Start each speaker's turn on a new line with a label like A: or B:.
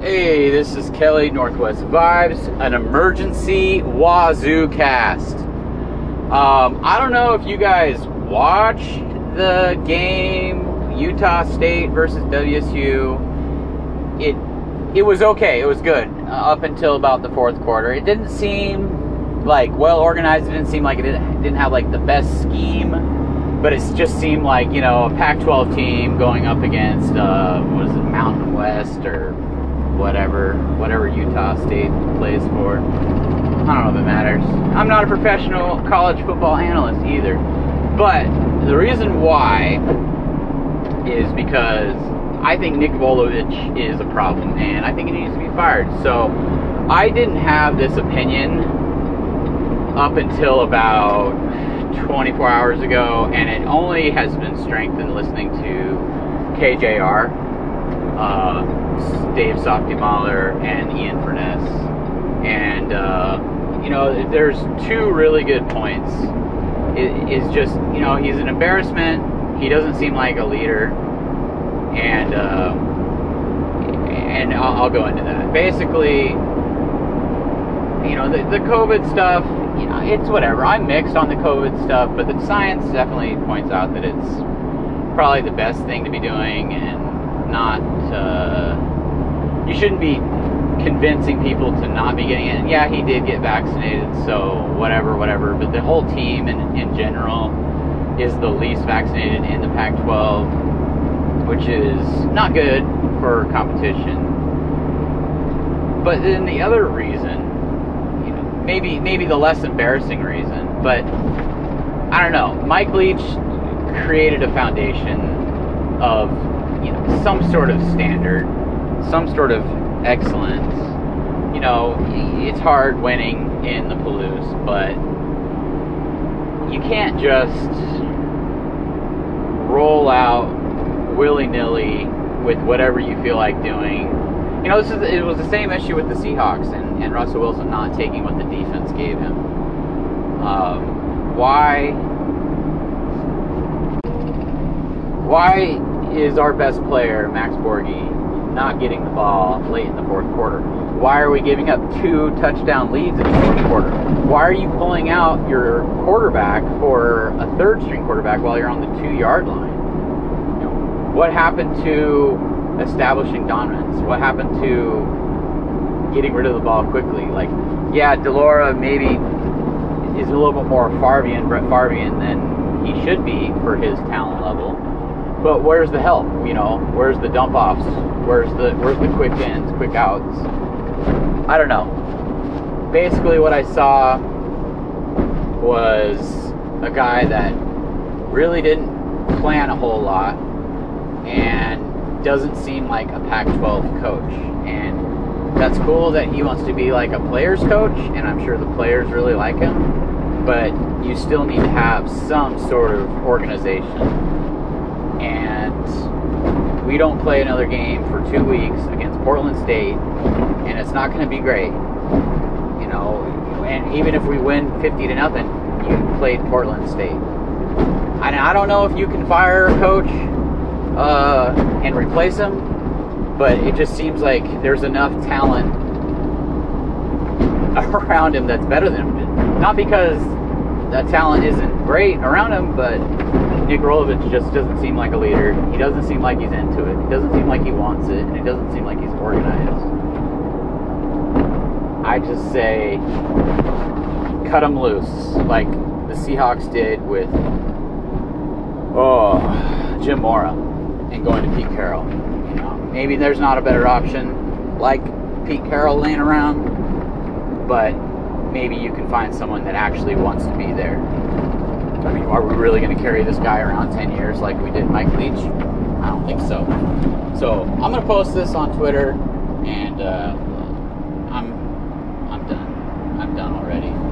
A: Hey, this is Kelly, Northwest Vibes, an emergency Wazzu cast. Um, I don't know if you guys watched the game Utah State versus WSU. It it was okay. It was good uh, up until about the fourth quarter. It didn't seem like well organized. It didn't seem like it didn't, have like the best scheme, but it just seemed like you know a Pac-12 team going up against uh, what is it, Mountain West or whatever, whatever Utah State plays for. I don't know if it matters. I'm not a professional college football analyst either. But the reason why is because I think Nick Rolovich is a problem and I think he needs to be fired. So I didn't have this opinion up until about 24 hours ago, and it only has been strengthened listening to KJR. Uh, Dave Softy Mahler and Ian Furness. And, uh, you know, there's two really good points. It is just, you know, he's an embarrassment. He doesn't seem like a leader. And, uh, and I'll, I'll go into that. Basically, you know, the, the COVID stuff, you know, it's whatever. I'm mixed on the COVID stuff, but the science definitely points out that it's probably the best thing to be doing and not, uh, you shouldn't be convincing people to not be getting it. Yeah, he did get vaccinated, so whatever, whatever. But the whole team in, in general is the least vaccinated in the Pac 12, which is not good for competition. But then the other reason, you know, maybe maybe the less embarrassing reason, but I don't know. Mike Leach created a foundation of you know some sort of standard some sort of excellence. You know, it's hard winning in the Palouse, but you can't just roll out willy nilly with whatever you feel like doing. You know, this is it was the same issue with the Seahawks and, and Russell Wilson not taking what the defense gave him. Um, why? Why is our best player Max Borghi not getting the ball late in the fourth quarter? Why are we giving up two touchdown leads in the fourth quarter? Why are you pulling out your quarterback for a third string quarterback while you're on the two yard line? You know, what happened to establishing dominance? What happened to getting rid of the ball quickly? Like, yeah, de Laura maybe is a little bit more Farvian, Brett Farvian than he should be for his talent level but where's the help? You know, where's the dump offs? Where's the where's the quick ins, quick outs? I don't know. Basically, what I saw was a guy that really didn't plan a whole lot and doesn't seem like a Pac-12 coach. And that's cool that he wants to be like a player's coach, and I'm sure the players really like him. But you still need to have some sort of organization and we don't play another game for two weeks against Portland State, and it's not going to be great. You know, and even if we win 50 to nothing, you played Portland State. And I don't know if you can fire a coach uh, and replace him, but it just seems like there's enough talent around him that's better than him. Not because that talent isn't great around him, but Nick Rolovich just doesn't seem like a leader. He doesn't seem like he's into it. He doesn't seem like he wants it, and it doesn't seem like he's organized. I just say, cut him loose, like the Seahawks did with oh Jim Mora and going to Pete Carroll. You know, maybe there's not a better option like Pete Carroll laying around, but maybe you can find someone that actually wants to be there. I mean, are we really going to carry this guy around 10 years like we did Mike Leach? I don't think so. So I'm going to post this on Twitter, and uh, I'm I'm done. I'm done already.